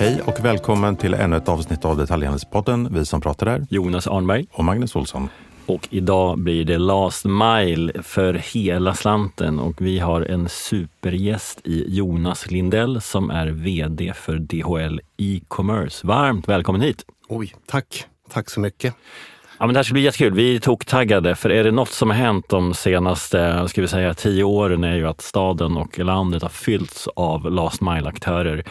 Hej och välkommen till ännu ett avsnitt av Detaljhandelspodden. Vi som pratar är Jonas Arnberg. och Magnus Olsson. Och idag blir det last mile för hela slanten och vi har en supergäst i Jonas Lindell som är VD för DHL e-commerce. Varmt välkommen hit! Oj, tack. Tack så mycket. Ja, men det här ska bli jättekul. Vi tog taggade för är det något som har hänt de senaste ska vi säga, tio åren är ju att staden och landet har fyllts av last mile-aktörer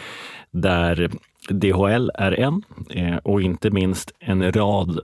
där DHL är en eh, och inte minst en rad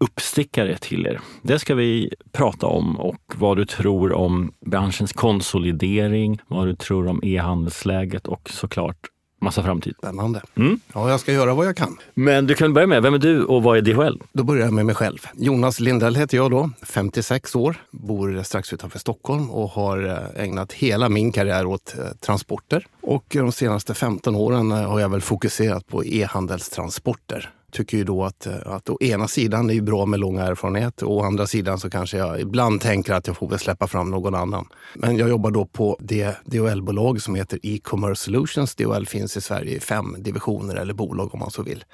uppstickare till er. Det ska vi prata om och vad du tror om branschens konsolidering, vad du tror om e-handelsläget och såklart massa framtid. Spännande. Mm. Ja, jag ska göra vad jag kan. Men du kan börja med, vem är du och vad är DHL? Då börjar jag med mig själv. Jonas Lindell heter jag då, 56 år, bor strax utanför Stockholm och har eh, ägnat hela min karriär åt eh, transporter. Och de senaste 15 åren eh, har jag väl fokuserat på e-handelstransporter. Tycker ju då att, eh, att å ena sidan är ju bra med lång erfarenhet och å andra sidan så kanske jag ibland tänker att jag får väl släppa fram någon annan. Men jag jobbar då på det DHL-bolag som heter E-commerce Solutions. DHL finns i Sverige i fem divisioner eller bolag om man så vill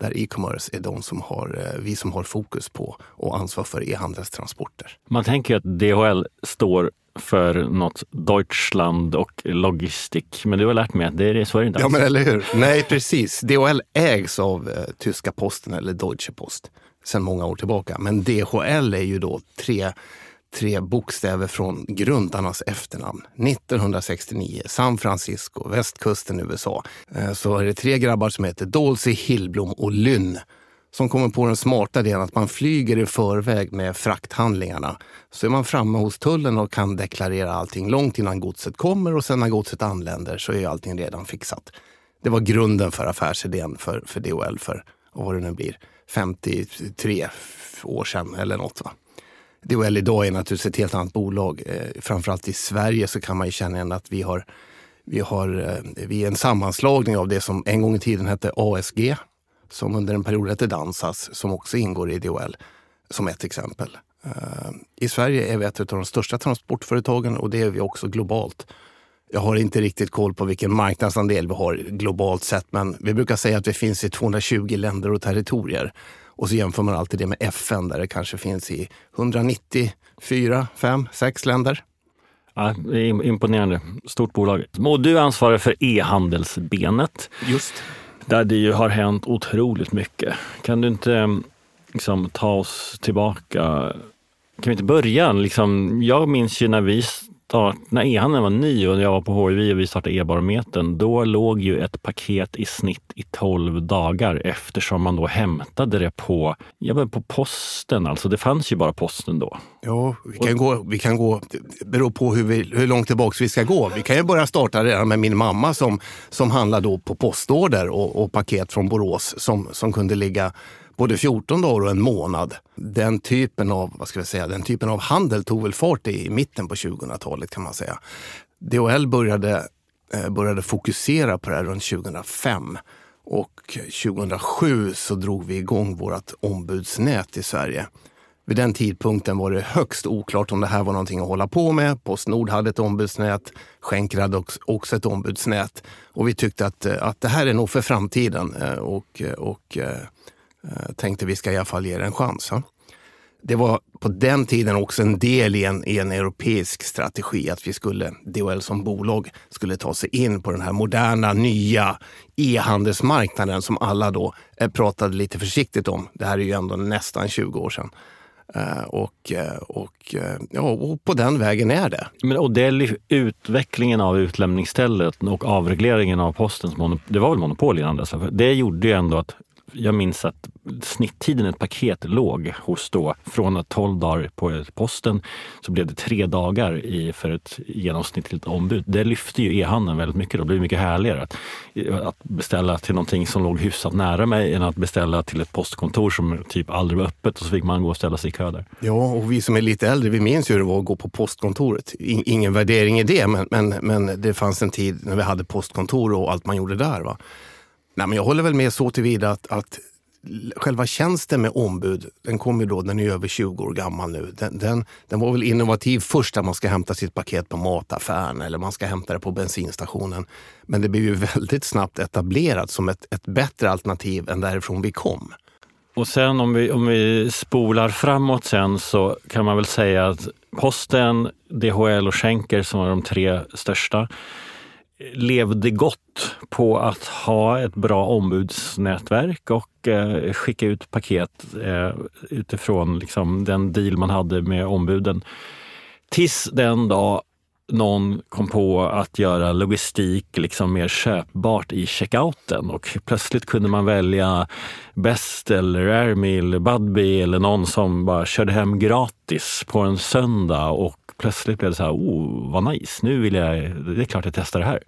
där e-commerce är de som har, eh, vi som har fokus på och ansvar för e-handelstransporter. Man tänker att DHL står för något Deutschland och logistik, men du har lärt mig att det är så är det inte Ja, alls. men eller hur? Nej, precis. DHL ägs av eh, tyska posten eller Deutsche Post sedan många år tillbaka. Men DHL är ju då tre, tre bokstäver från grundarnas efternamn. 1969, San Francisco, västkusten USA. Eh, så är det tre grabbar som heter Dolce, Hillblom och Lynn som kommer på den smarta delen att man flyger i förväg med frakthandlingarna. Så är man framme hos tullen och kan deklarera allting långt innan godset kommer och sen när godset anländer så är allting redan fixat. Det var grunden för affärsidén för, för DHL för, och vad det nu blir, 53 år sedan eller något. Va? DHL idag är naturligtvis ett helt annat bolag. Eh, framförallt i Sverige så kan man ju känna igen att vi har, vi har eh, vi är en sammanslagning av det som en gång i tiden hette ASG, som under en period hette Dansas, som också ingår i DHL, som ett exempel. Eh, I Sverige är vi ett av de största transportföretagen och det är vi också globalt. Jag har inte riktigt koll på vilken marknadsandel vi har globalt sett, men vi brukar säga att vi finns i 220 länder och territorier. Och så jämför man alltid det med FN där det kanske finns i 194, 5, 6 länder. Ja, det är imponerande. Stort bolag. Och du ansvarar för e-handelsbenet. Just. Där det ju har hänt otroligt mycket. Kan du inte mm, liksom, ta oss tillbaka? Kan vi inte börja? Liksom, jag minns ju när vi start, när e-handeln var ny och jag var på HIV och vi startade e-barometern, då låg ju ett paket i snitt i 12 dagar eftersom man då hämtade det på, ja, men på posten. Alltså det fanns ju bara posten då. Ja, vi kan gå, vi kan gå, det beror på hur, vi, hur långt tillbaka vi ska gå. Vi kan ju börja starta redan med min mamma som, som handlade då på postorder och, och paket från Borås som, som kunde ligga både 14 dagar och en månad. Den typen av, vad ska jag säga, den typen av handel tog väl fart i mitten på 2000-talet kan man säga. DHL började, eh, började fokusera på det här runt 2005 och 2007 så drog vi igång vårt ombudsnät i Sverige. Vid den tidpunkten var det högst oklart om det här var någonting att hålla på med. Postnord hade ett ombudsnät, Schenker hade också- ett ombudsnät. Och vi tyckte att, eh, att det här är nog för framtiden eh, och, och eh, Eh, tänkte vi ska i alla fall ge det en chans. Ja. Det var på den tiden också en del i en, i en europeisk strategi att vi skulle, DHL som bolag, skulle ta sig in på den här moderna, nya e-handelsmarknaden som alla då eh, pratade lite försiktigt om. Det här är ju ändå nästan 20 år sedan. Eh, och, och, ja, och på den vägen är det. Men, och det är utvecklingen av utlämningsstället och avregleringen av postens monopol, det var väl monopol innan dess? Det gjorde ju ändå att jag minns att snitttiden ett paket låg hos då, från att 12 dagar på posten så blev det tre dagar i, för ett genomsnittligt ombud. Det lyfte ju e-handeln väldigt mycket. Då blev mycket härligare att, att beställa till någonting som låg hyfsat nära mig än att beställa till ett postkontor som typ aldrig var öppet och så fick man gå och ställa sig i kö där. Ja, och vi som är lite äldre, vi minns ju hur det var att gå på postkontoret. In- Ingen värdering i det, men, men, men det fanns en tid när vi hade postkontor och allt man gjorde där. Va? Nej, men jag håller väl med så tillvida att, att själva tjänsten med ombud, den kom ju då, den är över 20 år gammal nu. Den, den, den var väl innovativ först när man ska hämta sitt paket på mataffären eller man ska hämta det på bensinstationen. Men det blev ju väldigt snabbt etablerat som ett, ett bättre alternativ än därifrån vi kom. Och sen om vi, om vi spolar framåt sen så kan man väl säga att Posten, DHL och Schenker som var de tre största levde gott på att ha ett bra ombudsnätverk och eh, skicka ut paket eh, utifrån liksom, den deal man hade med ombuden. Tills den dag någon kom på att göra logistik liksom mer köpbart i checkouten och plötsligt kunde man välja Best eller Airmeal, Budbee eller någon som bara körde hem gratis på en söndag och plötsligt blev det så här, oh vad nice, nu vill jag, det är klart jag testar det här.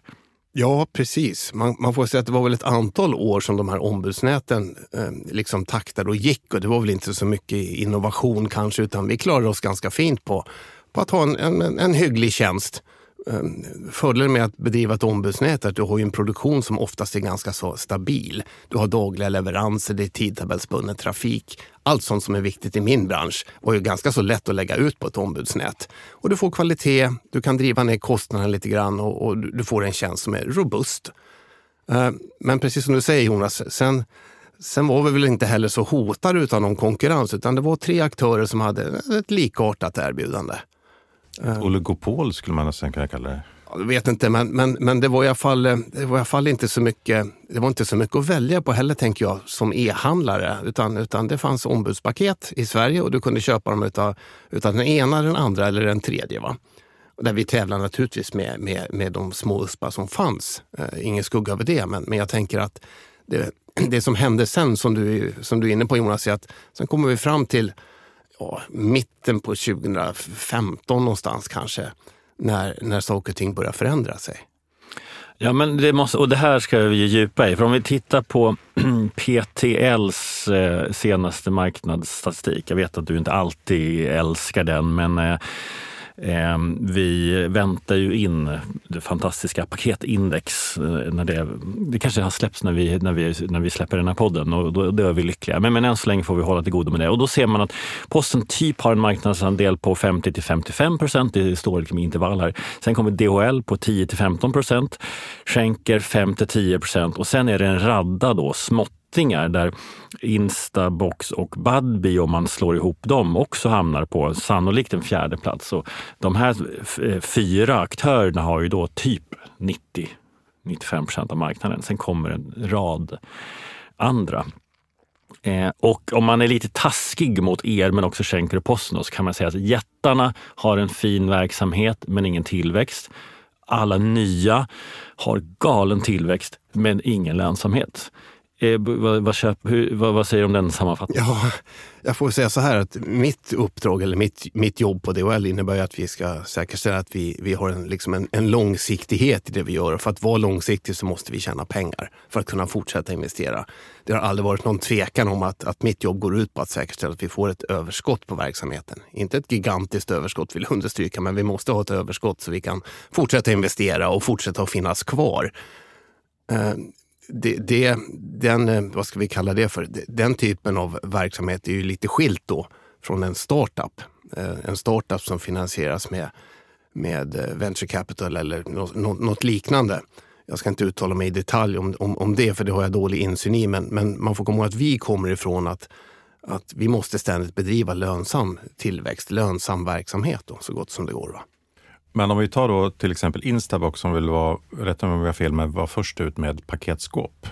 Ja, precis. Man, man, får säga att det var väl ett antal år som de här ombudsnäten eh, liksom taktade och gick och det var väl inte så mycket innovation kanske utan vi klarade oss ganska fint på, på att ha en, en, en hygglig tjänst Ehm, fördelen med att bedriva ett ombudsnät är att du har en produktion som oftast är ganska så stabil. Du har dagliga leveranser, det är tidtabellsbunden trafik. Allt sånt som är viktigt i min bransch var ju ganska så lätt att lägga ut på ett ombudsnät. Och du får kvalitet, du kan driva ner kostnaderna lite grann och, och du får en tjänst som är robust. Ehm, men precis som du säger Jonas, sen Sen var vi väl inte heller så hotade av någon konkurrens utan det var tre aktörer som hade ett likartat erbjudande. Ett oligopol skulle man nästan kunna kalla det. Jag vet inte, men, men, men det, var i alla fall, eh, det var i alla fall inte så mycket det var inte så mycket att välja på heller, tänker jag, som e-handlare. Utan, utan det fanns ombudspaket i Sverige och du kunde köpa dem utav, utav den ena, den andra eller den tredje. Va? Där vi tävlar naturligtvis med, med, med de små USPar som fanns. Eh, ingen skugga över det, men, men jag tänker att det, det som hände sen, som du, som du är inne på Jonas, är att sen kommer vi fram till ja, mitten på 2015 någonstans kanske, när, när saker och ting börjar förändra sig. Ja, men det måste, och det här ska vi ju djupa i. För om vi tittar på PTLs eh, senaste marknadsstatistik. Jag vet att du inte alltid älskar den, men eh, Ehm, vi väntar ju in det fantastiska paketindex. Eh, när det, det kanske har släppts när vi, när, vi, när vi släpper den här podden och då, då är vi lyckliga. Men, men än så länge får vi hålla till godo med det. Och då ser man att posten typ har en marknadsandel på 50 till 55 procent. Det står liksom intervall här. Sen kommer DHL på 10 till 15 procent. Schenker 5 till 10 procent och sen är det en radda då smått släktingar där Instabox och Budbee, om man slår ihop dem, också hamnar på sannolikt en fjärde plats. Så de här eh, fyra aktörerna har ju då typ 90 95 procent av marknaden. Sen kommer en rad andra. Eh, och om man är lite taskig mot er, men också Schenker och Postnord så kan man säga att jättarna har en fin verksamhet, men ingen tillväxt. Alla nya har galen tillväxt, men ingen lönsamhet. Eh, vad, vad, köp, hur, vad, vad, säger du om den sammanfattningen? Ja, jag får säga så här att mitt uppdrag eller mitt, mitt jobb på DHL innebär att vi ska säkerställa att vi, vi har en, liksom en, en långsiktighet i det vi gör. Och för att vara långsiktig så måste vi tjäna pengar för att kunna fortsätta investera. Det har aldrig varit någon tvekan om att, att mitt jobb går ut på att säkerställa att vi får ett överskott på verksamheten. Inte ett gigantiskt överskott vill jag understryka, men vi måste ha ett överskott så vi kan fortsätta investera och fortsätta att finnas kvar. Eh, det, det, den, eh, vad ska vi kalla det för? Den typen av verksamhet är ju lite skilt då från en startup. Eh, en startup som finansieras med, med eh, venture capital eller något, liknande. Jag ska inte uttala mig i detalj om, om, om det, för det har jag dålig insyn i. Men, men man får komma ihåg att vi kommer ifrån att, att vi måste ständigt bedriva lönsam tillväxt, lönsam verksamhet då, så gott som det går. Va? Men om vi tar då till exempel Instabox som vill vara, rätta mig om jag har fel, men var först ut med paketskåp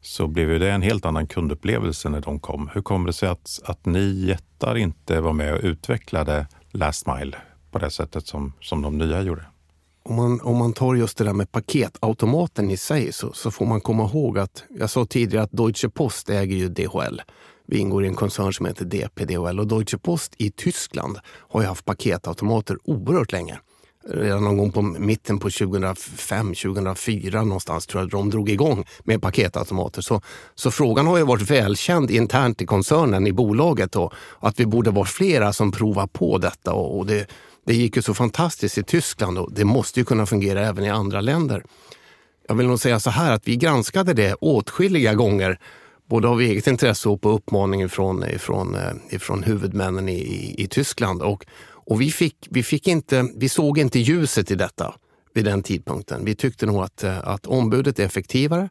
så blev ju det en helt annan kundupplevelse när de kom. Hur kommer det sig att, att ni jättar inte var med och utvecklade Last Mile på det sättet som, som de nya gjorde? Om man, om man tar just det där med paketautomaten i sig så, så får man komma ihåg att jag sa tidigare att Deutsche Post äger ju DHL. Vi ingår i en koncern som heter DPDHL och Deutsche Post i Tyskland har ju haft paketautomater oerhört länge redan någon gång på mitten på 2005, 2004 någonstans tror jag de drog igång med paketautomater. Så, så frågan har ju varit välkänd internt i koncernen, i bolaget då, att vi borde vara flera som provar på detta. Och, och det, det gick ju så fantastiskt i Tyskland och det måste ju kunna fungera även i andra länder. Jag vill nog säga så här att vi granskade det åtskilliga gånger både av eget intresse och på uppmaning från, eh, ifrån, ifrån eh, huvudmännen i, i, i Tyskland. Och, och vi, fick, vi, fick inte, vi såg inte ljuset i detta vid den tidpunkten. Vi tyckte nog att, eh, att ombudet är effektivare.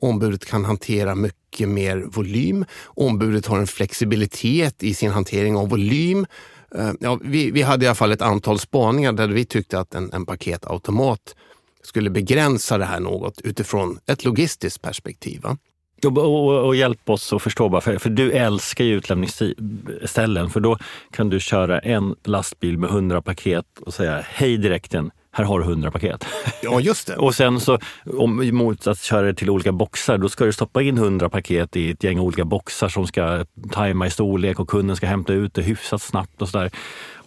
Ombudet kan hantera mycket mer volym. Ombudet har en flexibilitet i sin hantering av volym. Eh, ja, vi, vi hade i alla fall ett antal spaningar där vi tyckte att en, en paketautomat skulle begränsa det här något utifrån ett logistiskt perspektiv. Va? Och, och, och, hjälp oss att förstå, bara, för, för du älskar ju utlämningsställen för då kan du köra en lastbil med 100 paket och säga hej direkten, här har du 100 paket. Ja, just det. och sen så, om, mot att köra det till olika boxar, då ska du stoppa in 100 paket i ett gäng olika boxar som ska tajma i storlek och kunden ska hämta ut det hyfsat snabbt och sådär.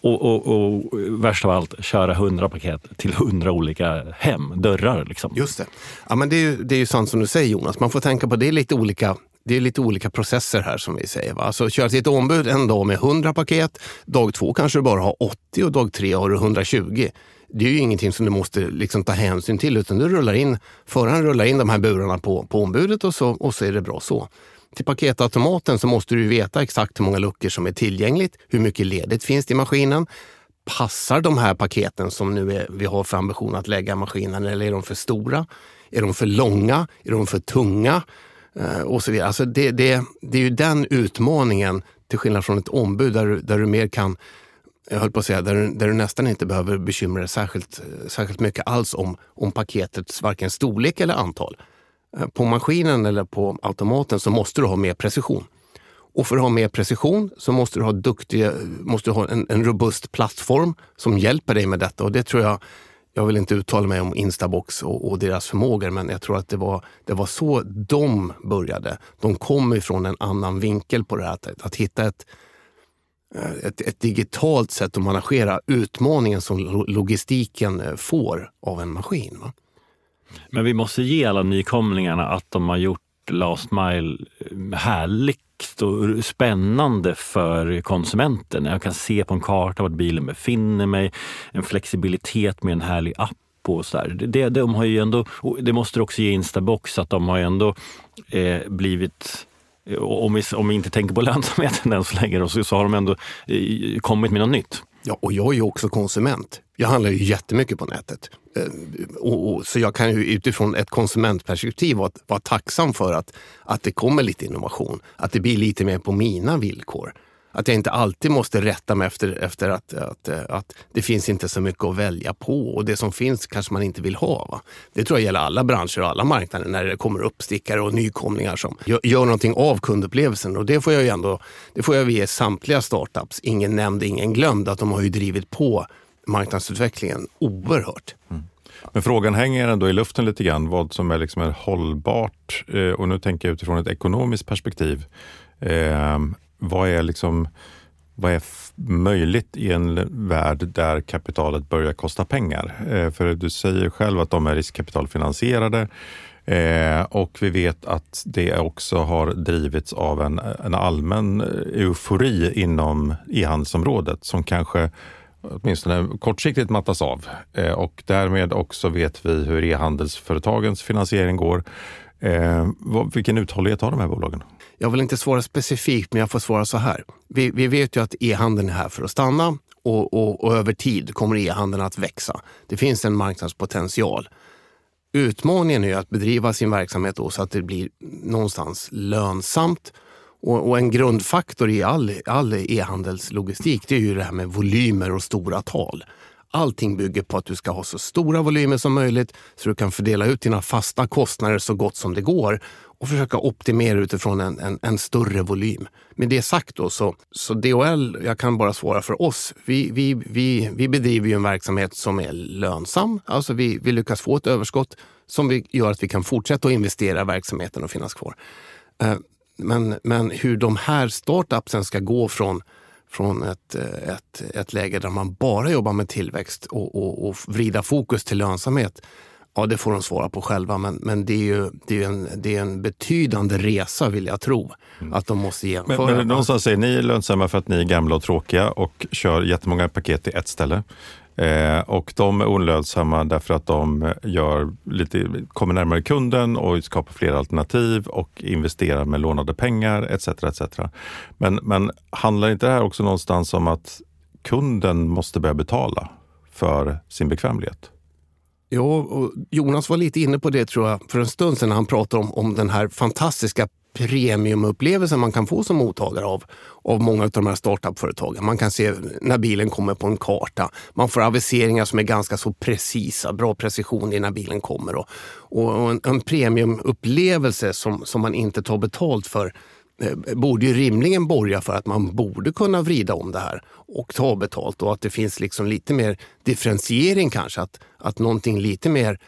Och, och, och värst av allt, köra 100 paket till 100 olika hem, dörrar. Liksom. Just det. Ja, men det, är ju, det är ju sant som du säger Jonas, man får tänka på det är lite olika det är lite olika processer här som vi säger. Va? Alltså köra till ett ombud en dag med 100 paket, dag två kanske du bara har 80 och dag tre har du 120 det är ju ingenting som du måste liksom ta hänsyn till utan du rullar in, föraren rullar in de här burarna på, på ombudet och så, och så är det bra så. Till paketautomaten så måste du veta exakt hur många luckor som är tillgängligt, hur mycket ledigt finns det i maskinen. Passar de här paketen som nu är, vi har för ambition att lägga i maskinen eller är de för stora? Är de för långa? Är de för tunga? Eh, och så vidare. Alltså det, det, det är ju den utmaningen, till skillnad från ett ombud där, där du mer kan jag höll på att säga, där, du, där du nästan inte behöver bekymra dig särskilt, särskilt mycket alls om, om paketets varken storlek eller antal. Eh, på maskinen eller på automaten så måste du ha mer precision. Och för att ha mer precision så måste du ha, duktiga, måste du ha en, en robust plattform som hjälper dig med detta. Och det tror jag, jag vill inte uttala mig om Instabox och, och, deras förmågor, men jag tror att det var, det var så de började. De kom ifrån en annan vinkel på det här, att, att hitta ett, Eh, ett, ett, digitalt sätt att managera utmaningen som logistiken eh, får av en maskin. Va? Men vi måste ge alla nykomlingarna att de har gjort Last Mile eh, härligt och spännande för konsumenten. Jag kan se på en karta vart bilen befinner mig, en flexibilitet med en härlig app och så där. Det, de har ju ändå, det måste du också ge Instabox, att de har ändå eh, blivit Eh, om vi, om vi inte tänker på lönsamheten än så länge, så, så har de ändå eh, kommit med något nytt. Ja, och jag är ju också konsument. Jag handlar ju jättemycket på nätet. Eh, och, och, så jag kan ju utifrån ett konsumentperspektiv vara, vara tacksam för att, att det kommer lite innovation. Att det blir lite mer på mina villkor. Att jag inte alltid måste rätta mig efter, efter att, att, att det finns inte så mycket att välja på och det som finns kanske man inte vill ha. Va? Det tror jag gäller alla branscher och alla marknader när det kommer uppstickare och nykomlingar som gör, gör någonting av kundupplevelsen. Och det får jag ju ändå, det får jag ge samtliga startups, ingen nämnd, ingen glömd, att de har ju drivit på marknadsutvecklingen oerhört. Mm. Men frågan hänger ändå i luften lite grann, vad som är, liksom är hållbart. Eh, och nu tänker jag utifrån ett ekonomiskt perspektiv. Eh, vad är liksom vad är möjligt i en värld där kapitalet börjar kosta pengar? Eh, för du säger själv att de är riskkapitalfinansierade eh, och vi vet att det också har drivits av en, en allmän eh, eufori inom e-handelsområdet som kanske åtminstone kortsiktigt mattas av. Eh, och därmed också vet vi hur e-handelsföretagens finansiering går. Eh, vilken uthållighet har de här bolagen? Jag vill inte svara specifikt, men jag får svara så här. Vi, vi vet ju att e-handeln är här för att stanna och, och, och över tid kommer e-handeln att växa. Det finns en marknadspotential. Utmaningen är att bedriva sin verksamhet då så att det blir någonstans lönsamt. Och, och en grundfaktor i all, all e-handelslogistik det är ju det här med volymer och stora tal. Allting bygger på att du ska ha så stora volymer som möjligt så du kan fördela ut dina fasta kostnader så gott som det går och försöka optimera utifrån en, en, en, större volym. Med det sagt då så, så DHL, jag kan bara svara för oss. Vi, vi, vi, vi bedriver ju en verksamhet som är lönsam. Alltså vi, vi lyckas få ett överskott som vi gör att vi kan fortsätta att investera i verksamheten och finnas kvar. Eh, men, men hur de här startupsen ska gå från från ett, eh, ett, ett läge där man bara jobbar med tillväxt och, och, och vrida fokus till lönsamhet Ja, det får de svara på själva, men, men det är ju det är en, det är en betydande resa vill jag tro mm. att de måste genomföra. Men, men någonstans säger ni är lönsamma för att ni är gamla och tråkiga och kör jättemånga paket till ett ställe. Eh, och de är olönsamma därför att de gör lite, kommer närmare kunden och skapar fler alternativ och investerar med lånade pengar etc. etc. Men, men handlar inte det här också någonstans om att kunden måste börja betala för sin bekvämlighet? Ja, och Jonas var lite inne på det tror jag för en stund sedan när han pratade om, om den här fantastiska premiumupplevelsen man kan få som mottagare av, av många av de här startup-företagen. Man kan se när bilen kommer på en karta. Man får aviseringar som är ganska så precisa, bra precision i när bilen kommer. Och, och en, en premiumupplevelse som, som man inte tar betalt för Eh, borde ju rimligen borga för att man borde kunna vrida om det här och ta betalt och att det finns liksom lite mer differentiering kanske. Att, att någonting lite mer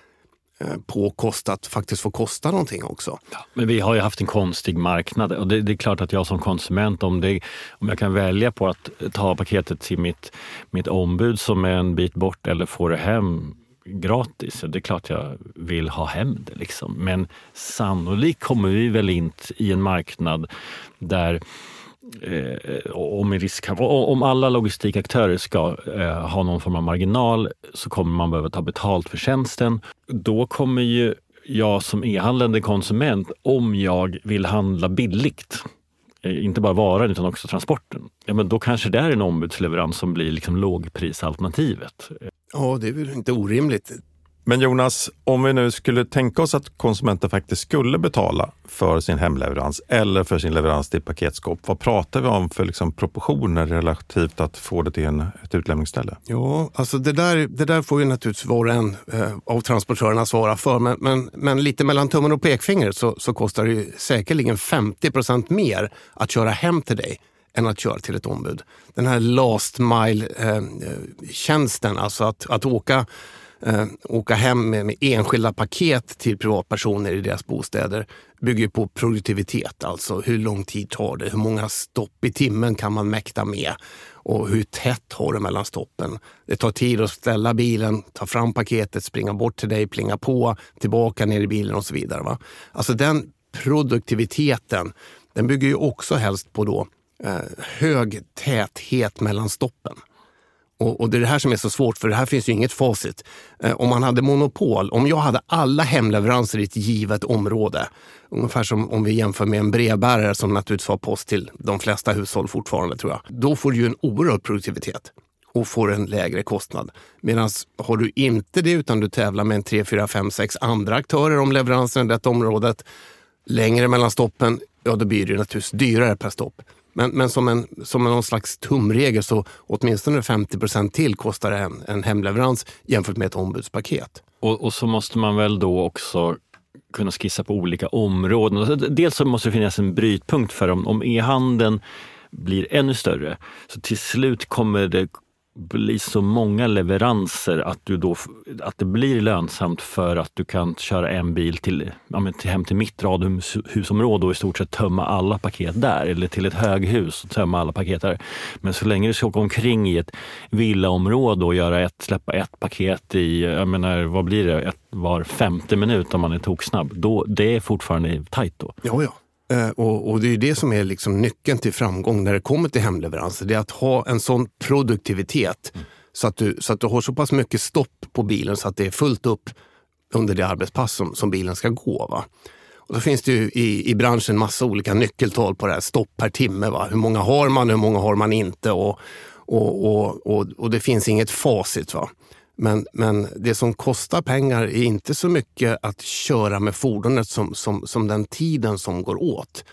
eh, påkostat faktiskt får kosta någonting också. Ja, men vi har ju haft en konstig marknad och det, det, är klart att jag som konsument, om, det, om jag kan välja på att ta paketet till mitt, mitt ombud som är en bit bort eller få det hem gratis, det är klart jag vill ha hem det. Liksom. Men sannolikt kommer vi väl in i en marknad där eh, om, risk, om alla logistikaktörer ska eh, ha någon form av marginal så kommer man behöva ta betalt för tjänsten. Då kommer ju jag som e-handlande konsument, om jag vill handla billigt, eh, inte bara varan utan också transporten, ja, men då kanske det är en ombudsleverans som blir liksom lågprisalternativet. Ja, det är väl inte orimligt. Men Jonas, om vi nu skulle tänka oss att konsumenten faktiskt skulle betala för sin hemleverans eller för sin leverans till paketskåp. Vad pratar vi om för liksom proportioner relativt att få det till en, ett utlämningsställe? Ja, alltså det där, det där får ju naturligtvis var och en eh, av transportörerna svara för. Men, men, men, lite mellan tummen och pekfingret så, så kostar det ju säkerligen 50 procent mer att köra hem till dig än att köra till ett ombud. Den här last mile-tjänsten, eh, alltså att, att åka eh, åka hem med, med, enskilda paket till privatpersoner i deras bostäder bygger på produktivitet. Alltså hur lång tid tar det? Hur många stopp i timmen kan man mäkta med? Och hur tätt har du mellan stoppen? Det tar tid att ställa bilen, ta fram paketet, springa bort till dig, plinga på, tillbaka ner i bilen och så vidare. Va? Alltså den produktiviteten, den bygger ju också helst på då, eh, hög täthet mellan stoppen. Och, och, det är det här som är så svårt, för det här finns ju inget facit. Eh, om man hade monopol, om jag hade alla hemleveranser i ett givet område, ungefär som om vi jämför med en brevbärare som naturligtvis har post till de flesta hushåll fortfarande, tror jag. Då får du ju en oerhörd produktivitet och får en lägre kostnad. Medan har du inte det, utan du tävlar med en 3, 4, 5, 6 andra aktörer om leveransen i det området, längre mellan stoppen, ja då blir det naturligtvis dyrare per stopp. Men, men som, en, som någon slags tumregel så åtminstone 50 procent till kostar en, en hemleverans jämfört med ett ombudspaket. Och, och så måste man väl då också kunna skissa på olika områden. Alltså, dels så måste det finnas en brytpunkt för om, om e-handeln blir ännu större, så till slut kommer det bli så många leveranser att, du då, att det blir lönsamt för att du kan köra en bil till, ja, till hem till mitt radhusområde och i stort sett tömma alla paket där. Eller till ett höghus och tömma alla paket där. Men så länge du ska åka omkring i ett villaområde och göra ett, släppa ett paket i, jag menar, vad blir det, ett, var femte minut om man är toksnabb. Då, det är fortfarande tajt då. Ja, ja. Eh, och, och, det är det som är liksom nyckeln till framgång när det kommer till hemleveranser. Det är att ha en sån produktivitet mm. så, att du, så att du har så pass mycket stopp på bilen så att det är fullt upp under det arbetspass som, som bilen ska gå. Va? Och då finns det ju i, i branschen massa olika nyckeltal på det här, stopp per timme. Va? Hur många har man, hur många har man inte? Och, och, och, och, och det finns inget facit. Va? Men, men det som kostar pengar är inte så mycket att köra med fordonet som, som, som den tiden som går åt.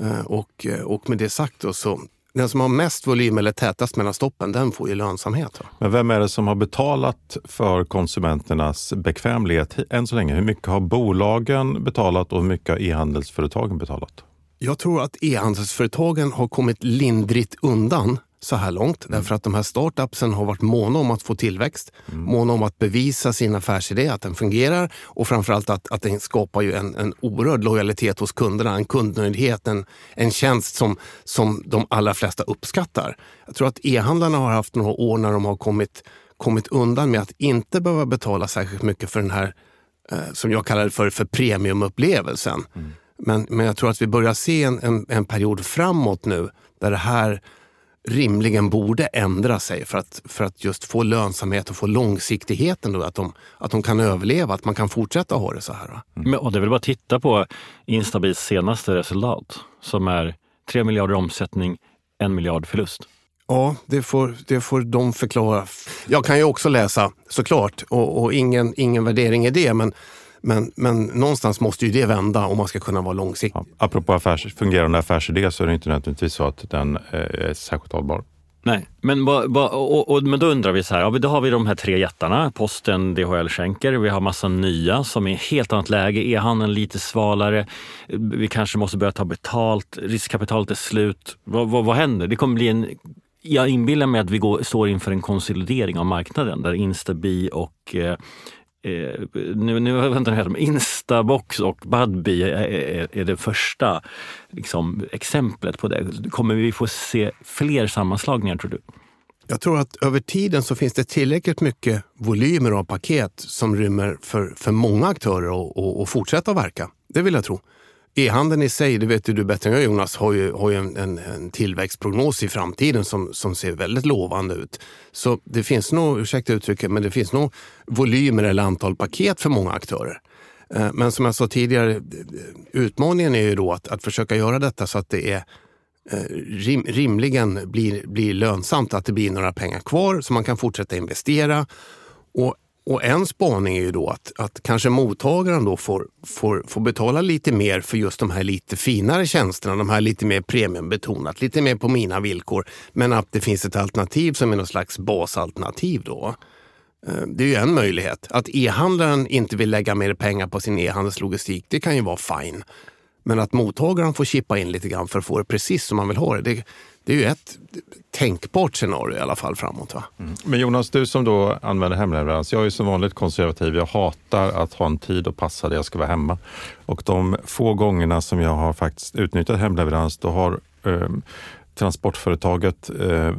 Eh, och, och med det sagt då, så den som har mest volym eller tätast mellan stoppen, den får ju lönsamhet. Men vem är det som har betalat för konsumenternas bekvämlighet än så länge? Hur mycket har bolagen betalat och hur mycket har e-handelsföretagen betalat? Jag tror att e-handelsföretagen har kommit lindrigt undan så här långt. Mm. Därför att de här startupsen har varit måna om att få tillväxt, mm. måna om att bevisa sin affärsidé, att den fungerar och framförallt att, att den skapar ju en, en oerhörd lojalitet hos kunderna, en kundnöjdhet, en, en tjänst som, som de allra flesta uppskattar. Jag tror att e-handlarna har haft några år när de har kommit, kommit undan med att inte behöva betala särskilt mycket för den här, eh, som jag kallar det för, för premiumupplevelsen. Mm. Men, men jag tror att vi börjar se en, en, en period framåt nu där det här rimligen borde ändra sig för att, för att just få lönsamhet och få långsiktigheten. Då, att, de, att de kan överleva, att man kan fortsätta ha det så här. Mm. Men, och det är väl bara att titta på Instabils senaste resultat som är 3 miljarder omsättning, en miljard förlust. Ja, det får, det får de förklara. Jag kan ju också läsa såklart och, och ingen, ingen värdering i det. Men, men, men någonstans måste ju det vända om man ska kunna vara långsiktig. Ja, apropå affärs, fungerande affärsidé så är det inte nödvändigtvis så att den är särskilt hållbar. Nej, men, ba, ba, och, och, men då undrar vi så här, ja, då har vi de här tre jättarna, Posten, DHL, Schenker. Vi har massa nya som är i helt annat läge. E-handeln lite svalare. Vi kanske måste börja ta betalt. Riskkapitalet är slut. Vad, vad, vad händer? Det kommer bli en jag inbillar mig att vi går, står inför en konsolidering av marknaden där Instabi och eh, eh, nu, nu vänta, jag Instabox och Budbee är, är, är, det första liksom, exemplet på det. Kommer vi få se fler sammanslagningar tror du? Jag tror att över tiden så finns det tillräckligt mycket volymer av paket som rymmer för, för många aktörer att fortsätta verka. Det vill jag tro. E-handeln i sig, det vet du bättre än jag Jonas, har ju, har ju en, en, en, tillväxtprognos i framtiden som, som ser väldigt lovande ut. Så det finns nog, ursäkta uttrycket, men det finns nog volymer eller antal paket för många aktörer. Eh, men som jag sa tidigare, eh, utmaningen är ju då att, att försöka göra detta så att det är eh, rim, rimligen blir, blir lönsamt, att det blir några pengar kvar så man kan fortsätta investera. Och och en spaning är ju då att, att kanske mottagaren då får, får, får betala lite mer för just de här lite finare tjänsterna, de här lite mer premiumbetonat, lite mer på mina villkor. Men att det finns ett alternativ som är någon slags basalternativ då. Eh, det är ju en möjlighet. Att e-handlaren inte vill lägga mer pengar på sin e-handelslogistik, det kan ju vara fine. Men att mottagaren får chippa in lite grann för att få det precis som man vill ha det, det, det är ju ett tänkbart scenario i alla fall framåt. Va? Mm. Men Jonas, du som då använder hemleverans. Jag är som vanligt konservativ. Jag hatar att ha en tid och passa där jag ska vara hemma. Och de få gångerna som jag har faktiskt utnyttjat hemleverans, då har eh, transportföretaget eh,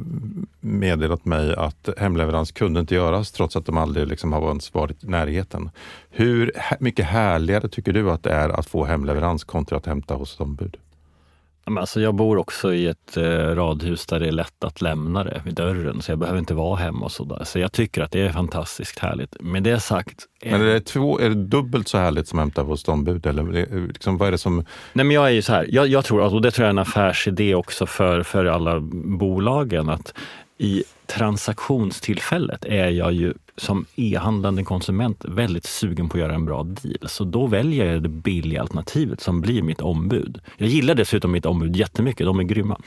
meddelat mig att hemleverans kunde inte göras trots att de aldrig liksom har varit i närheten. Hur mycket härligare tycker du att det är att få hemleverans kontra att hämta hos ett ombud? Alltså jag bor också i ett eh, radhus där det är lätt att lämna det vid dörren, så jag behöver inte vara hemma och sådär. Så jag tycker att det är fantastiskt härligt. Med det sagt... Men är det, två, är det dubbelt så härligt som hämta hos ombud? Eller liksom, vad är det som... Nej, men jag är ju så här, jag, jag tror, och det tror jag är en affärsidé också för, för alla bolagen, att i transaktionstillfället är jag ju som e-handlande konsument väldigt sugen på att göra en bra deal. Så då väljer jag det billiga alternativet som blir mitt ombud. Jag gillar dessutom mitt ombud jättemycket, de är grymma.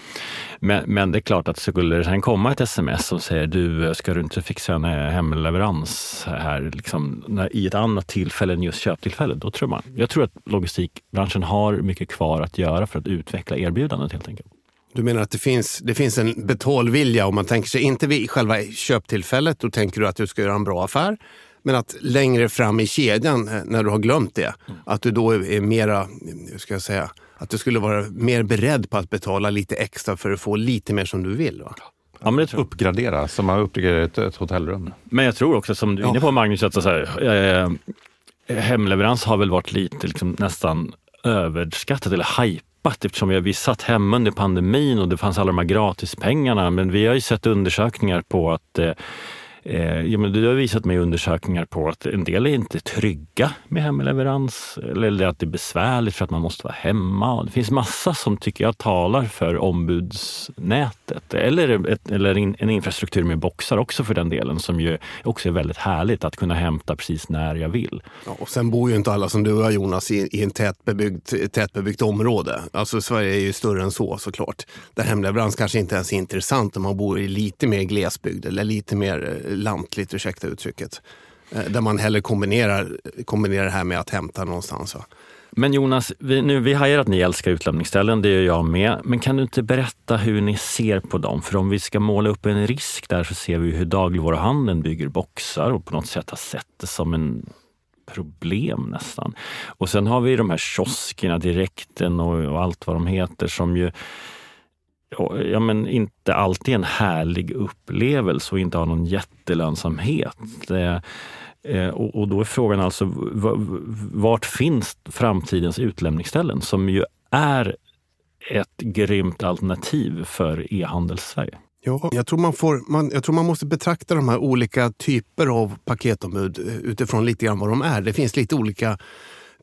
Men, men det är klart att skulle det sen komma ett sms som säger du, ska du inte fixa en eh, hemleverans här liksom, när, i ett annat tillfälle än just köptillfället, då tror man. Jag tror att logistikbranschen har mycket kvar att göra för att utveckla erbjudandet helt enkelt. Du menar att det finns, det finns en betalvilja om man tänker sig, inte vid själva köptillfället, då tänker du att du ska göra en bra affär. Men att längre fram i kedjan, eh, när du har glömt det, mm. att du då är mera, hur ska jag säga, att du skulle vara mer beredd på att betala lite extra för att få lite mer som du vill. Va? Ja, men det tror Uppgradera, som man uppgraderar ett, ett hotellrum. Men jag tror också, som du är inne på Magnus, att så här, eh, hemleverans har väl varit lite liksom, nästan överskattat eller hype eftersom vi satt hemma under pandemin och det fanns alla de här gratispengarna. Men vi har ju sett undersökningar på att eh, eh, ja, men du har visat mig undersökningar på att en del är inte trygga med hemleverans eller att det är besvärligt för att man måste vara hemma. Det finns massa som tycker jag talar för ombudsnätet eller, ett, eller en infrastruktur med boxar också för den delen som ju också är väldigt härligt att kunna hämta precis när jag vill. Ja, och sen bor ju inte alla som du och Jonas i, i en tätbebyggt, tätbebyggt område. Alltså Sverige är ju större än så såklart. Där hemleverans kanske inte ens är intressant om man bor i lite mer glesbygd eller lite mer eh, lantligt, ursäkta uttrycket. Eh, där man hellre kombinerar, kombinerar det här med att hämta någonstans. Men Jonas, vi, nu, vi hajar att ni älskar utlämningsställen, det gör jag med. Men kan du inte berätta hur ni ser på dem? För om vi ska måla upp en risk där så ser vi hur dagligvaruhandeln bygger boxar och på något sätt har sett det som en problem nästan. Och sen har vi de här kioskerna, direkten och, och allt vad de heter som ju ja, men inte alltid en härlig upplevelse och inte har någon jättelönsamhet. Eh, eh, Det, och, då är frågan alltså, vart finns framtidens utlämningsställen som ju är ett grymt alternativ för e-handels-Sverige? Ja, jag, tror man får, man, jag tror man måste betrakta de här olika typer av paketombud eh, utifrån lite grann vad de är. Det finns lite olika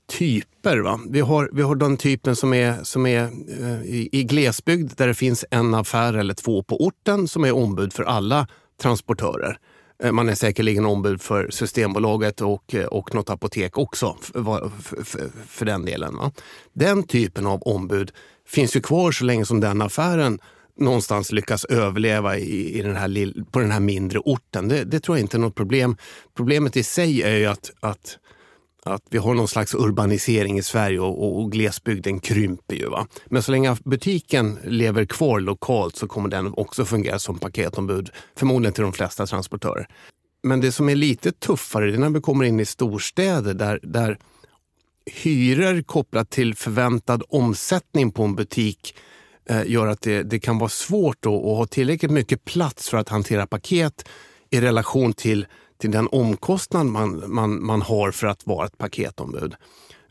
typer. Va? Vi, har, vi har den typen som är, som är eh, i, i glesbygd där det finns en affär eller två på orten som är ombud för alla transportörer. Eh, man är säkerligen ombud för Systembolaget och, eh, och något apotek också för, för, för den delen. Va? Den typen av ombud finns ju kvar så länge som den affären någonstans lyckas överleva i, i den här, på den här mindre orten. Det, det, tror jag inte är något problem. Problemet i sig är ju att, att, att vi har någon slags urbanisering i Sverige och, och, och glesbygden krymper. Ju, va? Men så länge butiken lever kvar lokalt så kommer den också fungera som paketombud, förmodligen till de flesta transportörer. Men det som är lite tuffare är när vi kommer in i storstäder där, där hyror kopplat till förväntad omsättning på en butik Eh, gör att det, det kan vara svårt att ha tillräckligt mycket plats för att hantera paket i relation till, till den omkostnad man, man, man har för att vara ett paketombud.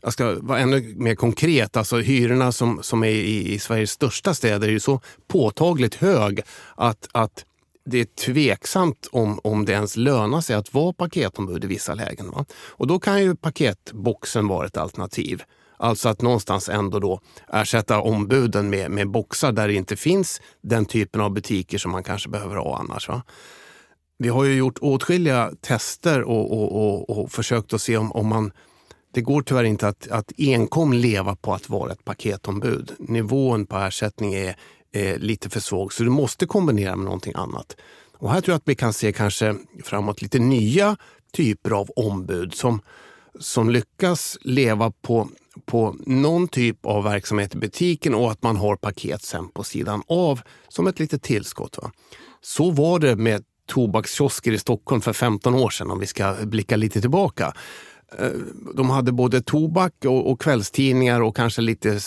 Jag ska vara ännu mer konkret. Alltså hyrorna som, som är i, i Sveriges största städer är ju så påtagligt hög att, att det är tveksamt om, om det ens lönar sig att vara paketombud i vissa lägen. Va? Och då kan ju paketboxen vara ett alternativ. Alltså att någonstans ändå då ersätta ombuden med, med boxar där det inte finns den typen av butiker som man kanske behöver ha annars. Va? Vi har ju gjort åtskilliga tester och, och, och, och försökt att se om, om man det går tyvärr inte att, att enkom leva på att vara ett paketombud. Nivån på ersättning är, är lite för svag så du måste kombinera med någonting annat. Och här tror jag att vi kan se kanske framåt lite nya typer av ombud som, som lyckas leva på på någon typ av verksamhet i butiken och att man har paket sen på sidan av som ett litet tillskott. Va? Så var det med tobakskiosker i Stockholm för 15 år sedan om vi ska blicka lite tillbaka. Eh, de hade både tobak och, och kvällstidningar och kanske lite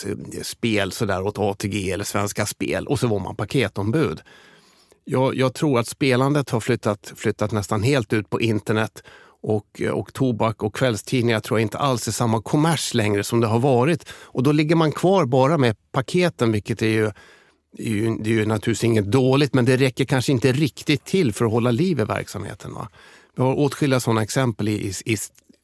spel sådär åt ATG eller Svenska Spel och så var man paketombud. Jag, jag tror att spelandet har flyttat, flyttat nästan helt ut på internet och, och tobak och kvällstidningar tror jag inte alls är samma kommers längre som det har varit. Och då ligger man kvar bara med paketen, vilket är ju, är ju, det är ju naturligtvis inget dåligt, men det räcker kanske inte riktigt till för att hålla liv i verksamheten. Va? Vi har åtskilliga sådana exempel i, i, i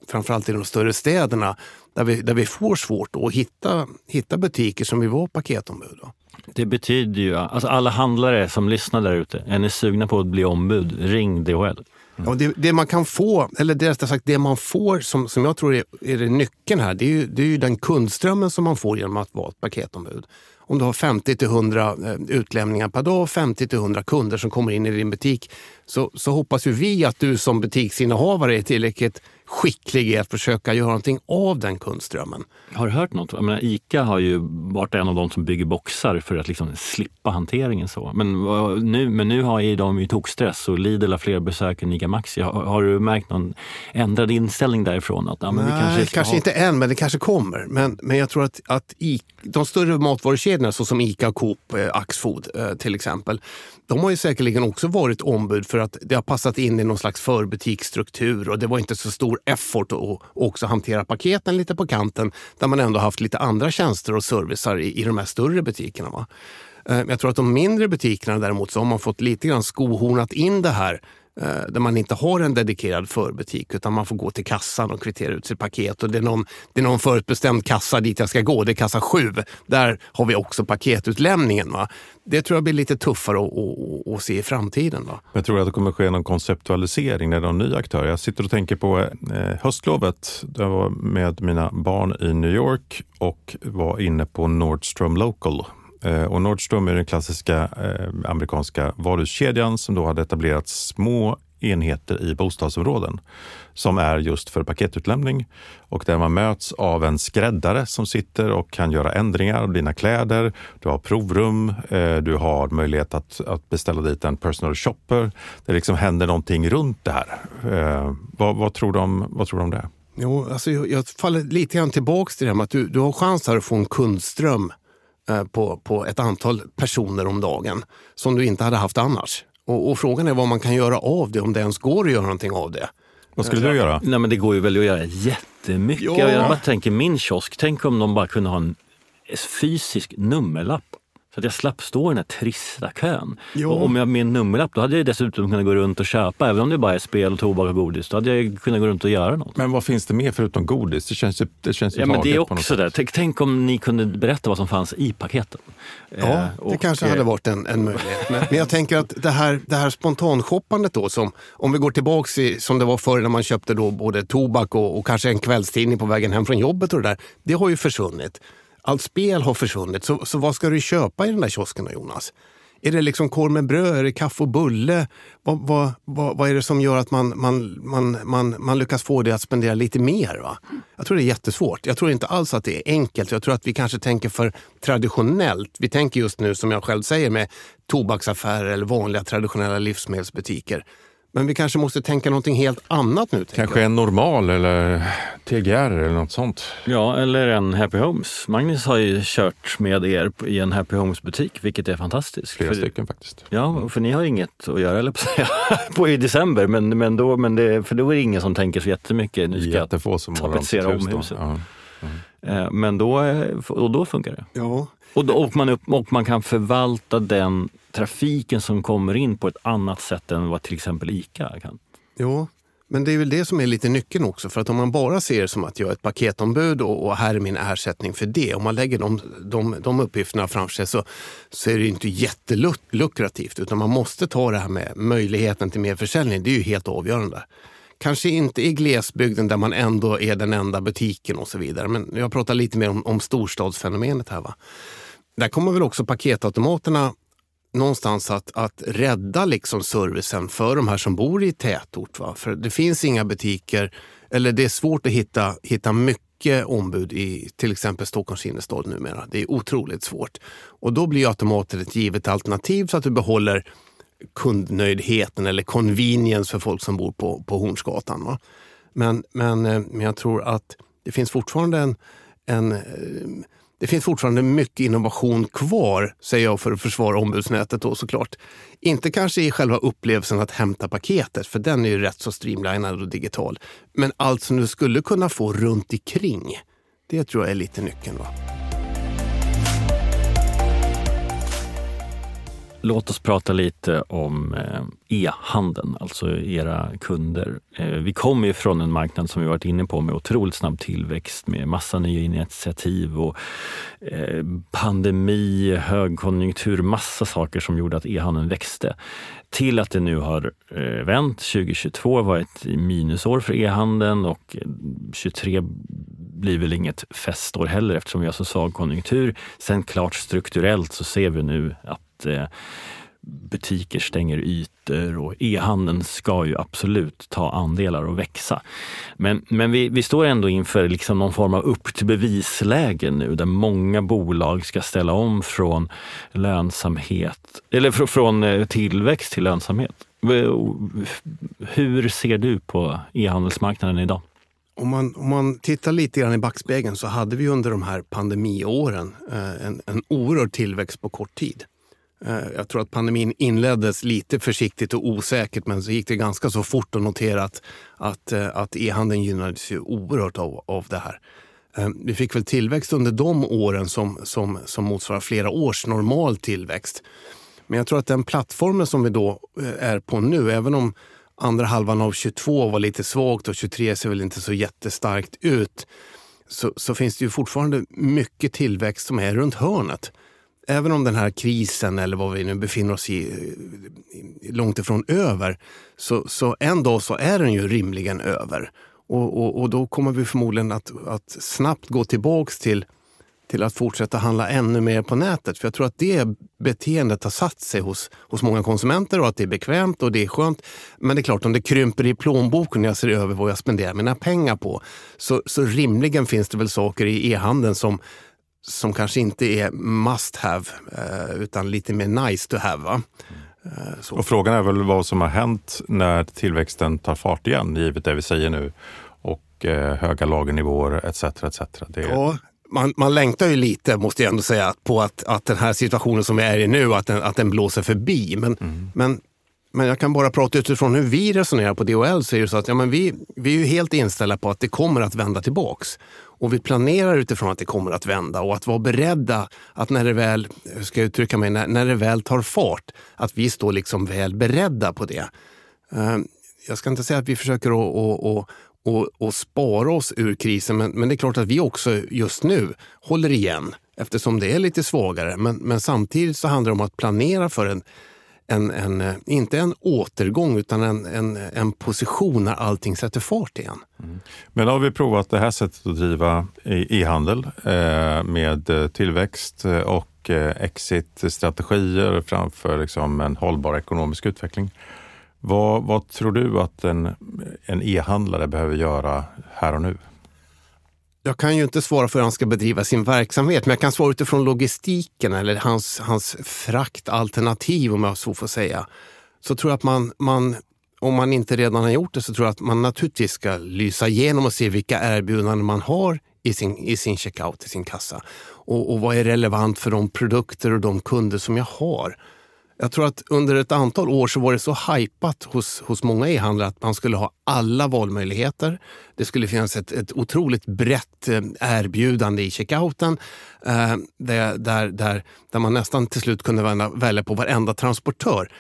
framförallt i de större städerna där vi, där vi får svårt att hitta, hitta butiker som vill vara paketombud. Då. Det betyder ju, alltså alla handlare som lyssnar där ute, är ni sugna på att bli ombud, ring DHL. Mm. Ja, det, det, man kan få, eller det, sagt, det man får som, som jag tror är, är det nyckeln här, det är, ju, det är ju den kundströmmen som man får genom att vara ett paketombud. Om du har 50 till 100 eh, utlämningar per dag, 50 till 100 kunder som kommer in i din butik, så, så hoppas ju vi att du som butiksinnehavare är tillräckligt skicklig i att försöka göra någonting av den kundströmmen. Har du hört något? Jag menar, Ica har ju varit en av de som bygger boxar för att liksom slippa hanteringen. så. Men nu, men nu har de ju tokstress och Lidl har fler besök än Ica Maxi. Har, har, du märkt någon ändrad inställning därifrån? Att, ja, Nej, kanske, kanske ha... inte än, men det kanske kommer. Men, men jag tror att, att I, de större matvarukedjorna såsom Ica, Coop, eh, Axfood eh, till exempel, de har ju säkerligen också varit ombud för att det har passat in i någon slags förbutiksstruktur och det var inte så stor effort och också hantera paketen lite på kanten där man ändå haft lite andra tjänster och servicer i, i de här större butikerna. Va? Eh, jag tror att de mindre butikerna däremot så har man fått lite grann skohornat in det här Eh, där man inte har en dedikerad förbutik utan man får gå till kassan och kvittera ut sitt paket. Och det, är någon, det är någon förutbestämd kassa dit jag ska gå, det är kassa 7. Där har vi också paketutlämningen. Va? Det tror jag blir lite tuffare att, att, att se i framtiden. Va? Jag tror att det kommer ske någon konceptualisering när det är någon ny aktör. Jag sitter och tänker på eh, höstlovet. Jag var med mina barn i New York och var inne på Nordstrom Local Eh, och Nordstrom är den klassiska eh, amerikanska varuhuskedjan som då hade etablerat små enheter i bostadsområden som är just för paketutlämning och där man möts av en skräddare som sitter och kan göra ändringar av dina kläder. Du har provrum, eh, du har möjlighet att, att beställa dit en personal shopper. Det liksom händer någonting runt det här. Eh, vad, vad, tror, de, vad tror du om det? Jo, alltså jag, jag faller lite grann tillbaka till det här med att du, du har chans att få en kundström på, på ett antal personer om dagen som du inte hade haft annars. Och, och, frågan är vad man kan göra av det, om det ens går att göra någonting av det. Vad skulle du göra? Nej, men det går ju väl att göra jättemycket. Ja. Jag bara tänker min kiosk, tänk om de bara kunde ha en fysisk nummerlapp Så att jag slapp stå i den här trista kön. Ja. Och om jag med en nummerlapp då hade jag dessutom kunnat gå runt och köpa. Även om det bara är spel, och tobak och godis. Då hade jag kunnat gå runt och göra något. Men vad finns det mer förutom godis? Det känns ju, det känns ju Ja, men det är också det. Tänk, tänk om ni kunde berätta vad som fanns i paketen. Ja, Eh, det och, kanske eh, hade varit en, en möjlighet. Men, men jag tänker att det här, det här spontanshoppandet då, som, om vi går tillbaks i, som det var förr när man köpte då både tobak och, och kanske en kvällstidning på vägen hem från jobbet och det där. Det har ju försvunnit. Allt spel har försvunnit. Så, så vad ska du köpa i den där kiosken då, Jonas? Är det liksom korv med bröd? Är det kaffe och bulle? Vad, vad, vad, vad är det som gör att man, man, man, man, man lyckas få det att spendera lite mer? Va? Jag tror det är jättesvårt. Jag tror inte alls att det är enkelt. Jag tror att vi kanske tänker för traditionellt. Vi tänker just nu, som jag själv säger, med tobaksaffärer eller vanliga traditionella livsmedelsbutiker. Men vi kanske måste tänka någonting helt annat nu. Kanske jag. en normal eller TGR eller något sånt. Ja, eller en Happy Homes. Magnus har ju kört med er i en Happy Homes-butik, vilket är fantastiskt. Flera För- stycken faktiskt. Ja, för ni har inget att göra, eller på i december. Men, men, då, men det, för då är det ingen som tänker så jättemycket. Nu ska Jättefå som tapetsera om då. huset. Ja. eh, men då, eh, och då funkar det. Ja, Och, då, och, man upp, och man kan förvalta den trafiken som kommer in på ett annat sätt än vad till exempel ICA kan. Jo, men det är väl det som är lite nyckeln också. För att om man bara ser det som att jag är ett paketombud och, och här är min ersättning för det. Om man lägger de, de, de uppgifterna framför sig så, så är det inte jättelukrativt. Utan man måste ta det här med möjligheten till mer försäljning. Det är ju helt avgörande. Kanske inte i glesbygden där man ändå är den enda butiken och så vidare. Men jag pratar lite mer om, om storstadsfenomenet här. Va? Där kommer väl också paketautomaterna någonstans att, att rädda liksom servicen för de här som bor i tätort. Va? För det finns inga butiker, eller det är svårt att hitta, hitta mycket ombud i till exempel Stockholms innerstad numera. Det är otroligt svårt. Och då blir automater ett givet alternativ så att du behåller kundnöjdheten eller convenience för folk som bor på, på Hornsgatan. Va? Men, men, eh, men jag tror att det finns fortfarande en, en eh, det finns fortfarande mycket innovation kvar, säger jag för att försvara ombudsnätet då såklart. Inte kanske i själva upplevelsen att hämta paketet, för den är ju rätt så streamlinad och digital. Men allt som du skulle kunna få runt omkring, det tror jag är lite nyckeln. Va? Låt oss prata lite om eh, e-handeln, alltså era kunder. Eh, vi kommer ju från en marknad som vi varit inne på med otroligt snabb tillväxt med massa nya initiativ och eh, pandemi, högkonjunktur, massa saker som gjorde att e-handeln växte. Till att det nu har vänt. 2022 var ett minusår för e-handeln och 23 blir väl inget festår heller eftersom vi har så svag konjunktur. Sen klart strukturellt så ser vi nu att att eh, butiker stänger ytor och e-handeln ska ju absolut ta andelar och växa. Men, men vi, vi står ändå inför liksom någon form av upp till bevisläge nu där många bolag ska ställa om från lönsamhet, eller fr- från eh, tillväxt till lönsamhet. Hur ser du på e-handelsmarknaden idag? Om man, om man tittar lite grann i backspegeln så hade vi under de här pandemiåren eh, en, en oerhörd tillväxt på kort tid. Eh, jag tror att pandemin inleddes lite försiktigt och osäkert men så gick det ganska så fort att notera att, att, eh, att e-handeln gynnades ju oerhört av, av det här. Eh, vi fick väl tillväxt under de åren som, som, som motsvarar flera års normal tillväxt. Men jag tror att den plattformen som vi då är på nu, även om andra halvan av 22 var lite svagt och 23 ser väl inte så jättestarkt ut, så, så finns det ju fortfarande mycket tillväxt som är runt hörnet. Även om den här krisen eller vad vi nu befinner oss i eh, långt ifrån över, så, så en dag så är den ju rimligen över. Och, och, och då kommer vi förmodligen att, att snabbt gå tillbaks till till att fortsätta handla ännu mer på nätet. För jag tror att det beteendet har satt sig hos, hos många konsumenter och att det är bekvämt och det är skönt. Men det är klart, om det krymper i plånboken när jag ser över vad jag spenderar mina pengar på så, så rimligen finns det väl saker i e-handeln som, som kanske inte är must have eh, utan lite mer nice to have. Va? Eh, så. Och frågan är väl vad som har hänt när tillväxten tar fart igen, givet det vi säger nu. Och eh, höga lagernivåer etc. etc. Det, Ja, man, man längtar ju lite, måste jag ändå säga, på att, att den här situationen som vi är i nu, att den, att den blåser förbi. Men, men, men jag kan bara prata utifrån hur vi resonerar på DHL. Så är det så att ja, men vi, vi är helt inställda på att det kommer att vända tillbaks. Och vi planerar utifrån att det kommer att vända och att vara beredda att när det väl, hur ska jag uttrycka mig, när, när det väl tar fart, att vi står liksom väl beredda på det. Ehm, jag ska inte säga att vi försöker att, att, att, att, att spara oss ur krisen, men, men det är klart att vi också just nu håller igen eftersom det är lite svagare. Men, men samtidigt så handlar det om att planera för en en, en, eh, inte en återgång utan en, en, en position när allting sätter fart igen. Mm. Men har vi provat det här sättet att driva e-handel eh, med eh, tillväxt eh, och exit-strategier framför liksom en hållbar ekonomisk utveckling. Vad, vad tror du att en, en e-handlare behöver göra här och nu? Jag kan ju inte svara för hur han ska bedriva sin verksamhet, men jag kan svara utifrån logistiken eller hans, hans fraktalternativ om jag så får säga. Så tror jag att man, man, om man inte redan har gjort det, så tror jag att man naturligtvis ska lysa igenom och se vilka erbjudanden man har i sin, i sin checkout, i sin kassa. Och, och vad är relevant för de produkter och de kunder som jag har. Jag tror att under ett antal år så var det så hajpat hos, hos många e-handlare att man skulle ha alla valmöjligheter. Det skulle finnas ett, ett otroligt brett eh, erbjudande i checkouten eh, där, där, där, där man nästan till slut kunde välja, välja på varenda transportör.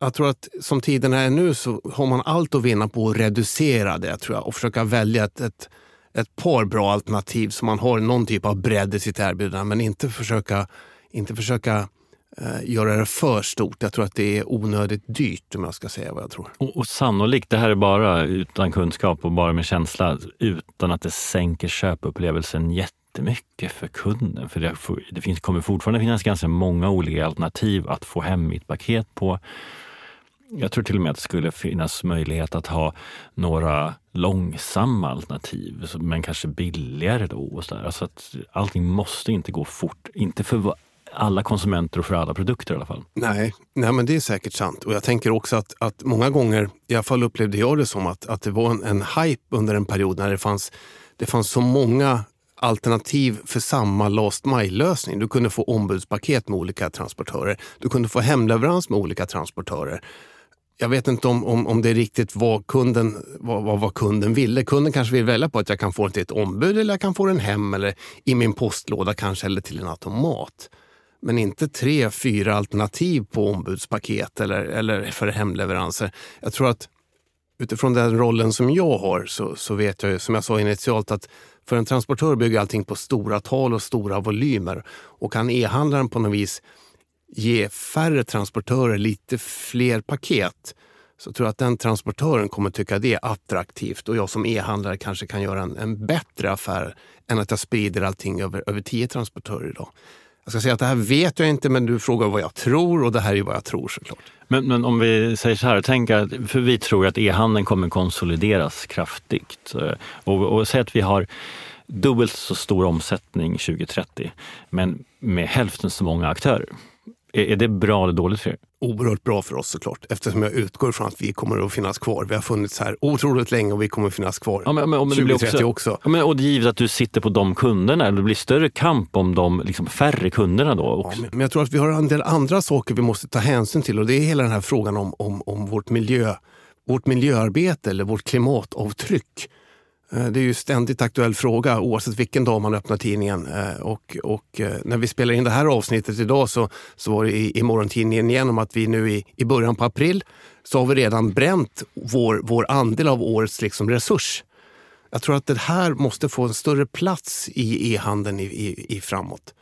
Jag tror att som tiderna är nu så har man allt att vinna på att reducera det tror jag, och försöka välja ett, ett, ett par bra alternativ så man har någon typ av bredd i sitt erbjudande men inte försöka, inte försöka Eh, göra det för stort. Jag tror att det är onödigt dyrt om jag ska säga vad jag tror. Och, och sannolikt, det här är bara utan kunskap och bara med känsla, utan att det sänker köpupplevelsen jättemycket för kunden. För det, det finns, kommer fortfarande finnas ganska många olika alternativ att få hem mitt paket på. Jag tror till och med att det skulle finnas möjlighet att ha några långsamma alternativ, men kanske billigare då. Och så där. Alltså att allting måste inte gå fort. Inte för alla konsumenter och för alla produkter i alla fall. Nej, nej men det är säkert sant. Och jag tänker också att, att många gånger, i alla fall upplevde jag det som att, att det var en, en hype under en period när det fanns, det fanns så många alternativ för samma last mile-lösning. Du kunde få ombudspaket med olika transportörer. Du kunde få hemleverans med olika transportörer. Jag vet inte om, om, om det är riktigt vad kunden, vad, vad, kunden ville. Kunden kanske vill välja på att jag kan få den till ett ombud eller jag kan få den hem eller i min postlåda kanske eller till en automat men inte tre, fyra alternativ på ombudspaket eller, eller för hemleveranser. Jag tror att utifrån den rollen som jag har så, så vet jag, som jag sa initialt, att för en transportör bygger allting på stora tal och stora volymer. Och kan e-handlaren på något vis ge färre transportörer lite fler paket så tror jag att den transportören kommer tycka det är attraktivt och jag som e-handlare kanske kan göra en, en bättre affär än att jag sprider allting över, över tio transportörer idag. Jag ska säga att det här vet jag inte, men du frågar vad jag tror och det här är vad jag tror såklart. Men, men om vi säger så här, tänk att, för vi tror att e-handeln kommer konsolideras kraftigt. Eh, och, och säg att vi har dubbelt så stor omsättning 2030, men med hälften så många aktörer. Är, är det bra eller dåligt för er? Oerhört bra för oss såklart, eftersom jag utgår från att vi kommer att finnas kvar. Vi har funnits här otroligt länge och vi kommer att finnas kvar ja, men, men, 2030 också. också. Ja, men, och givet att du sitter på de kunderna, det blir större kamp om de liksom, färre kunderna då? Också. Ja, men jag tror att vi har en del andra saker vi måste ta hänsyn till och det är hela den här frågan om, om, om vårt, miljö, vårt miljöarbete eller vårt klimatavtryck. Eh, det är ju ständigt aktuell fråga oavsett vilken dag man öppnar tidningen. Eh, och, och eh, när vi spelar in det här avsnittet idag så, så var det i, i morgontidningen igen om att vi nu i, i början på april så har vi redan bränt vår, vår andel av årets liksom resurs. Jag tror att det här måste få en större plats i e-handeln i, i, i framåt.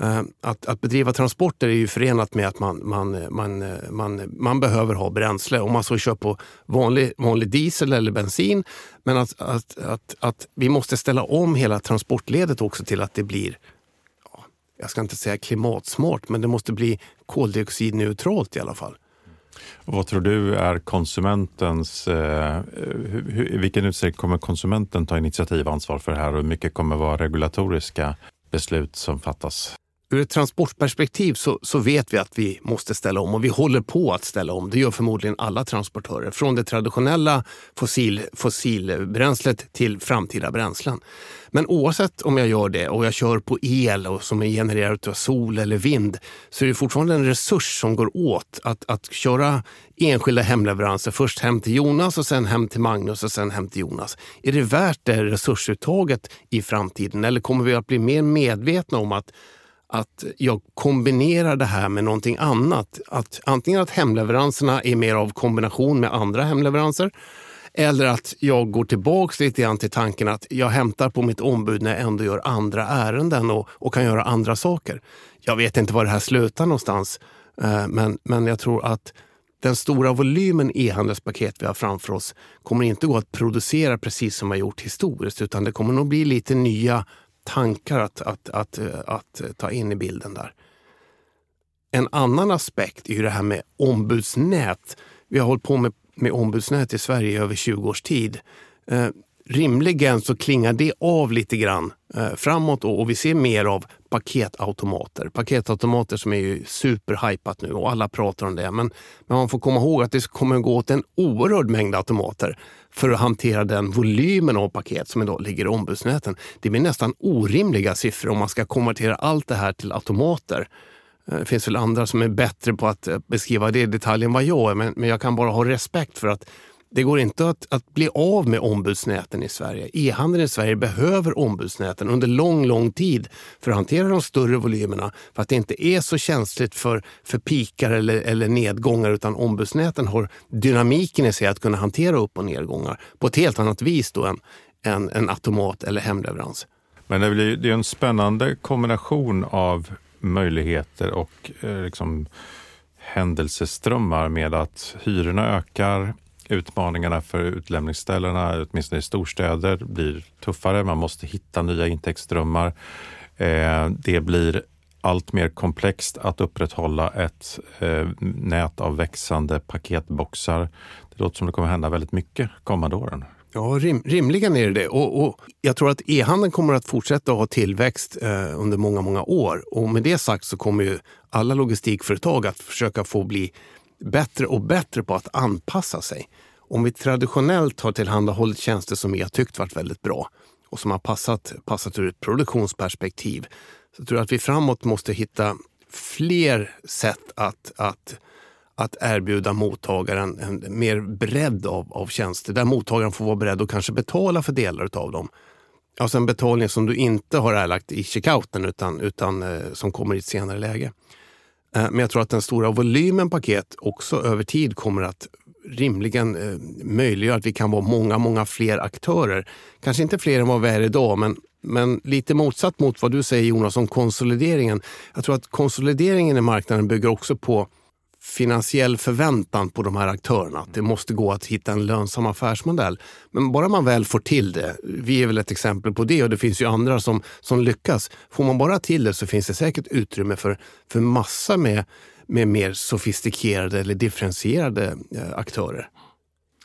Eh, att, att bedriva transporter är ju förenat med att man, man, man, eh, man, man behöver ha bränsle. Om man så kör på vanlig, vanlig diesel eller bensin. Men att, att, att, att vi måste ställa om hela transportledet också till att det blir jag ska inte säga klimatsmart, men det måste bli koldioxidneutralt i alla fall. Och vad tror du är konsumentens... Eh, hur, I vilken utsträckning kommer konsumenten ta initiativ och ansvar för det här och hur mycket kommer vara regulatoriska beslut som fattas? ur ett transportperspektiv så, så vet vi att vi måste ställa om och vi håller på att ställa om. Det gör förmodligen alla transportörer. Från det traditionella fossil, fossilbränslet till framtida bränslen. Men oavsett om jag gör det och jag kör på el och som är genererad av sol eller vind så är det fortfarande en resurs som går åt att, att köra enskilda hemleveranser. Först hem till Jonas och sen hem till Magnus och sen hem till Jonas. Är det värt det resursuttaget i framtiden eller kommer vi att bli mer medvetna om att att jag kombinerar det här med någonting annat. Att antingen att hemleveranserna är mer av kombination med andra hemleveranser eller att jag går tillbaks lite grann till tanken att jag hämtar på mitt ombud när jag ändå gör andra ärenden och, och kan göra andra saker. Jag vet inte var det här slutar någonstans, eh, men, men jag tror att den stora volymen e-handelspaket vi har framför oss kommer inte gå att producera precis som vi har gjort historiskt, utan det kommer nog bli lite nya tankar att, att, att, eh, att, ta in i bilden där. En annan aspekt är ju det här med ombudsnät. Vi har hållit på med, med ombudsnät i Sverige i över 20 års tid. Eh, rimligen så klingar det av lite grann eh, framåt och, och vi ser mer av paketautomater. Paketautomater som är ju superhypat nu och alla pratar om det. Men, men man får komma ihåg att det kommer att gå åt en oerhörd mängd automater för att hantera den volymen av paket som idag ligger i ombudsnäten. Det blir nästan orimliga siffror om man ska konvertera allt det här till automater. Det finns väl andra som är bättre på att eh, beskriva det i detalj än vad jag är, men, men jag kan bara ha respekt för att det går inte att, att bli av med ombudsnäten i Sverige. E-handeln i Sverige behöver ombudsnäten under lång, lång tid för att hantera de större volymerna. För att det inte är så känsligt för, för pikar eller, eller nedgångar utan ombudsnäten har dynamiken i sig att kunna hantera upp och nedgångar på ett helt annat vis då än, än en automat eller hemleverans. Men det, blir, det är en spännande kombination av möjligheter och eh, liksom, händelseströmmar med att hyrorna ökar, utmaningarna för utlämningsställena, åtminstone i storstäder, blir tuffare. Man måste hitta nya intäktsströmmar. Eh, det blir allt mer komplext att upprätthålla ett eh, nät av växande paketboxar. Det låter som det kommer hända väldigt mycket kommande åren. Ja, rim, rimligen är det det. Och, och jag tror att e-handeln kommer att fortsätta ha tillväxt eh, under många, många år. Och med det sagt så kommer ju alla logistikföretag att försöka få bli bättre och bättre på att anpassa sig. Om vi traditionellt har tillhandahållit tjänster som vi har tyckt varit väldigt bra och som har passat, passat ur ett produktionsperspektiv så tror jag att vi framåt måste hitta fler sätt att, att, att erbjuda mottagaren en mer bredd av, av tjänster där mottagaren får vara beredd att kanske betala för delar av dem. Alltså en betalning som du inte har erlagt i checkouten utan, utan eh, som kommer i ett senare läge. Eh, men jag tror att den stora volymen paket också över tid kommer att rimligen eh, möjliggöra att vi kan vara många, många fler aktörer. Kanske inte fler än vad vi är idag, men, men lite motsatt mot vad du säger Jonas om konsolideringen. Jag tror att konsolideringen i marknaden bygger också på finansiell förväntan på de här aktörerna. att det måste gå att hitta en lönsam affärsmodell. Men bara man väl får till det, vi är väl ett exempel på det och det finns ju andra som, som lyckas. Får man bara till det så finns det säkert utrymme för, för massa med, med mer sofistikerade eller differentierade eh, aktörer.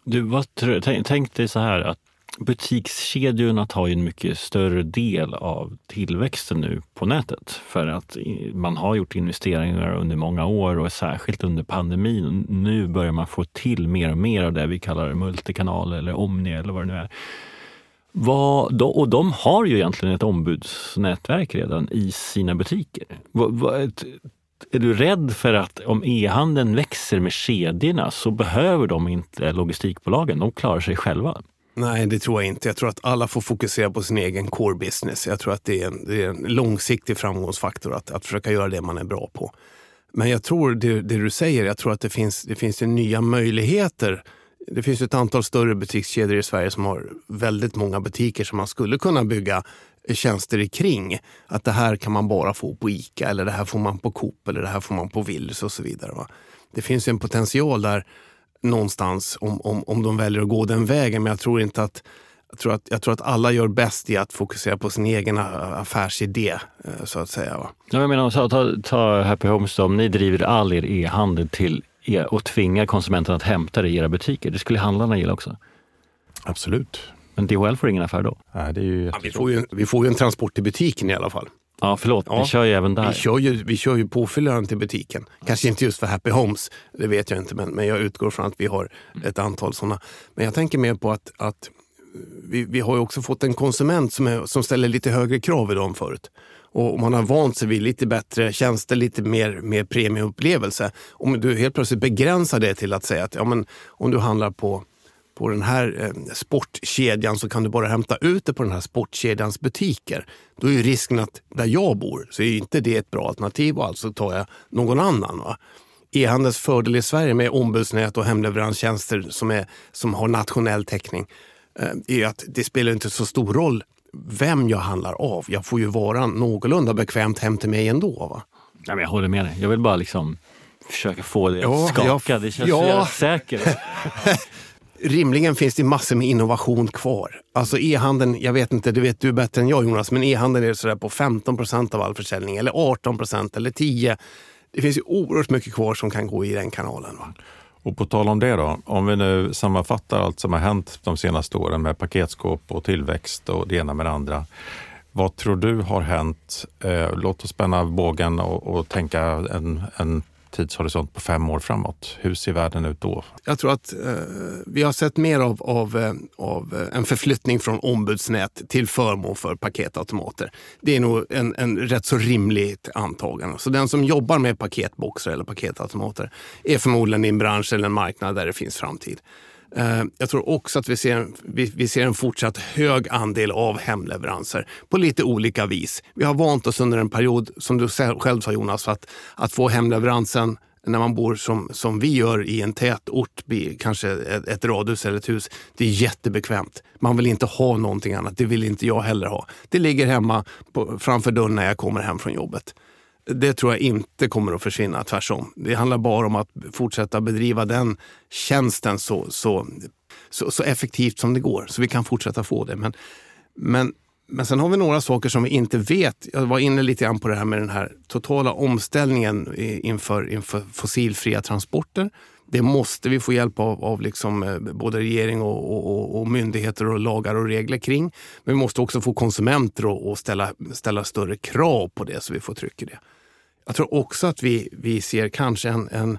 Du, vad, tänk, tänk dig så här att butikskedjorna tar ju en mycket större del av tillväxten nu på nätet. För att man har gjort investeringar under många år och särskilt under pandemin. Nu börjar man få till mer och mer av det vi kallar multikanal eller Omni eller vad det nu är. Vad, och de har ju egentligen ett ombudsnätverk redan i sina butiker. Är du rädd för att om e-handeln växer med kedjorna så behöver de inte logistikbolagen, de klarar sig själva? Nej, det tror jag inte. Jag tror att alla får fokusera på sin egen core business. Jag tror att det är en, det är en långsiktig framgångsfaktor att, att försöka göra det man är bra på. Men jag tror det, det du säger, jag tror att det finns, det finns nya möjligheter. Det finns ett antal större butikskedjor i Sverige som har väldigt många butiker som man skulle kunna bygga tjänster kring. Att det här kan man bara få på ICA eller det här får man på Coop eller det här får man på Willys och så vidare. Va? Det finns en potential där någonstans om, om, om de väljer att gå den vägen. Men jag tror inte att jag tror, att, jag tror att alla gör bäst i att fokusera på sin egen affärsidé, eh, så att säga. Va? Ja, jag menar, ta, ta, ta Happy Homes om ni driver all er e-handel till er och tvingar konsumenten att hämta det i era butiker. Det skulle handlarna gilla också. Absolut. Men DHL får ingen affär då? Nej, det är ju ja, vi, får ju, vi får ju en transport till butiken i alla fall. Ja, förlåt. Ja, vi kör ju även där. Vi kör ju, vi kör ju påfyllaren till butiken. Kanske inte just för Happy Homes, det vet jag inte, men, men jag utgår från att vi har ett antal sådana. Men jag tänker mer på att, att vi, vi har ju också fått en konsument som, är, som ställer lite högre krav idag än förut. Och man har vant sig vid lite bättre tjänster, lite mer, mer premiumupplevelse. Om du helt plötsligt begränsar det till att säga att ja, men, om du handlar på på den här eh, sportkedjan så kan du bara hämta ut det på den här sportkedjans butiker. Då är ju risken att där jag bor så är inte det ett bra alternativ och alltså tar jag någon annan. Va? E-handelns fördel i Sverige med ombudsnät och hemleveranstjänster som, är, som har nationell täckning eh, är att det spelar inte så stor roll vem jag handlar av. Jag får ju vara någorlunda bekvämt hem till mig ändå. Va? Ja, men jag håller med dig. Jag vill bara liksom försöka få dig att Ja, skaka. jag- det känns ja. så säkert. Rimligen finns det massor med innovation kvar. Alltså e-handeln, jag vet inte, det vet du bättre än jag Jonas, men e-handeln är sådär på 15 procent av all försäljning eller 18 procent eller 10. Det finns ju oerhört mycket kvar som kan gå i den kanalen. Va? Och på tal om det då, om vi nu sammanfattar allt som har hänt de senaste åren med paketskåp och tillväxt och det ena med det andra. Vad tror du har hänt? Eh, låt oss spänna bågen och, och tänka en, en tidshorisont på fem år framåt. Hur ser världen ut då? Jag tror att eh, vi har sett mer av, av, eh, av eh, en förflyttning från ombudsnät till förmån för paketautomater. Det är nog en, en rätt så rimligt antagande. Så den som jobbar med paketboxar eller paketautomater är förmodligen i en bransch eller en marknad där det finns framtid. Eh, jag tror också att vi ser, en- vi, vi ser en fortsatt hög andel av hemleveranser på lite olika vis. Vi har vant oss under en period, som du själv sa Jonas, att, att få hemleveransen när man bor som, som vi gör i en tätort, kanske ett, ett radhus eller ett hus. Det är jättebekvämt. Man vill inte ha någonting annat. Det vill inte jag heller ha. Det ligger hemma på, framför dörren när jag kommer hem från jobbet. Det tror jag inte kommer att försvinna, tvärtom. Det handlar bara om att fortsätta bedriva den tjänsten så, så, så, så effektivt som det går, så vi kan fortsätta få det. Men, men, men sen har vi några saker som vi inte vet. Jag var inne lite grann på det här med den här totala omställningen inför, inför fossilfria transporter. Det måste vi få hjälp av, av liksom, eh, både regering och, och, och, myndigheter och lagar och regler kring. Men vi måste också få konsumenter att att ställa, ställa större krav på det så vi får tryck i det. Jag tror också att vi, vi ser kanske en, en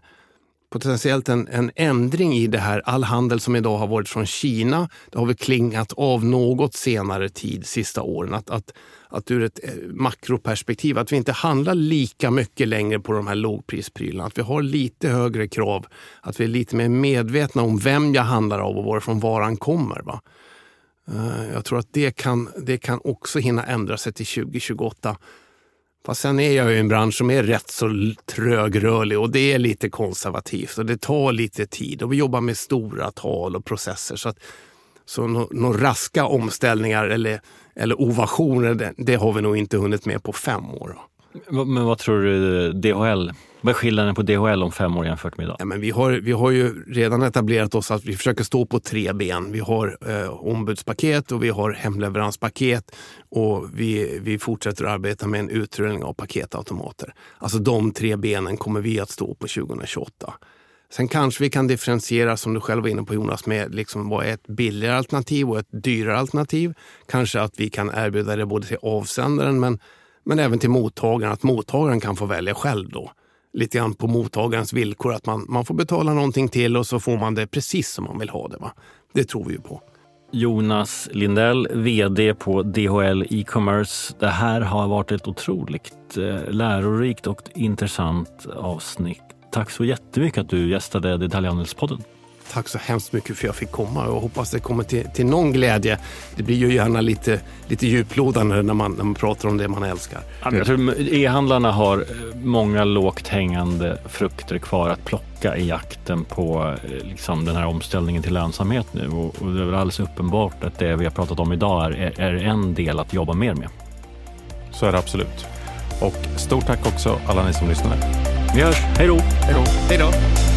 potentiellt en, en ändring i det här. All handel som idag har varit från Kina, det har väl klingat av något senare tid, sista åren. Att, att, att ur ett eh, makroperspektiv, att vi inte handlar lika mycket längre på de här lågprisprylarna. Att vi har lite högre krav, att vi är lite mer medvetna om vem jag handlar av och varifrån varan kommer. Va? Eh, jag tror att det kan, det kan också hinna ändra sig till 2028. Fast sen är jag ju i en bransch som är rätt så trögrörlig och det är lite konservativt och det tar lite tid och vi jobbar med stora tal och processer. Så, att, så no, några raska omställningar eller, eller ovationer, det, det har vi nog inte hunnit med på fem år. Men vad tror du DHL? Vad är skillnaden på DHL om fem år jämfört med idag? Ja, men vi, har, vi har ju redan etablerat oss att vi försöker stå på tre ben. Vi har eh, ombudspaket och vi har hemleveranspaket och vi, vi fortsätter att arbeta med en utrullning av paketautomater. Alltså de tre benen kommer vi att stå på 2028. Sen kanske vi kan differentiera, som du själv var inne på Jonas, med liksom vad är ett billigare alternativ och ett dyrare alternativ. Kanske att vi kan erbjuda det både till avsändaren men, men även till mottagaren, att mottagaren kan få välja själv då lite grann på mottagarens villkor. Att man, man får betala någonting till och så får man det precis som man vill ha det. Va? Det tror vi ju på. Jonas Lindell, VD på DHL E-commerce. Det här har varit ett otroligt eh, lärorikt och intressant avsnitt. Tack så jättemycket att du gästade Detaljhandelspodden. Tack så hemskt mycket för att jag fick komma och hoppas det kommer till, till någon glädje. Det blir ju gärna lite, lite djuplodande när man, när man pratar om det man älskar. Jag tror e-handlarna har eh, många lågt hängande frukter kvar att plocka i jakten på eh, liksom, den här omställningen till lönsamhet nu. Och, och det är väl alldeles uppenbart att det vi har pratat om idag är, är en del att jobba mer med. Så är det absolut. Och stort tack också alla ni som lyssnade. Vi hörs. Hej då! Hej då!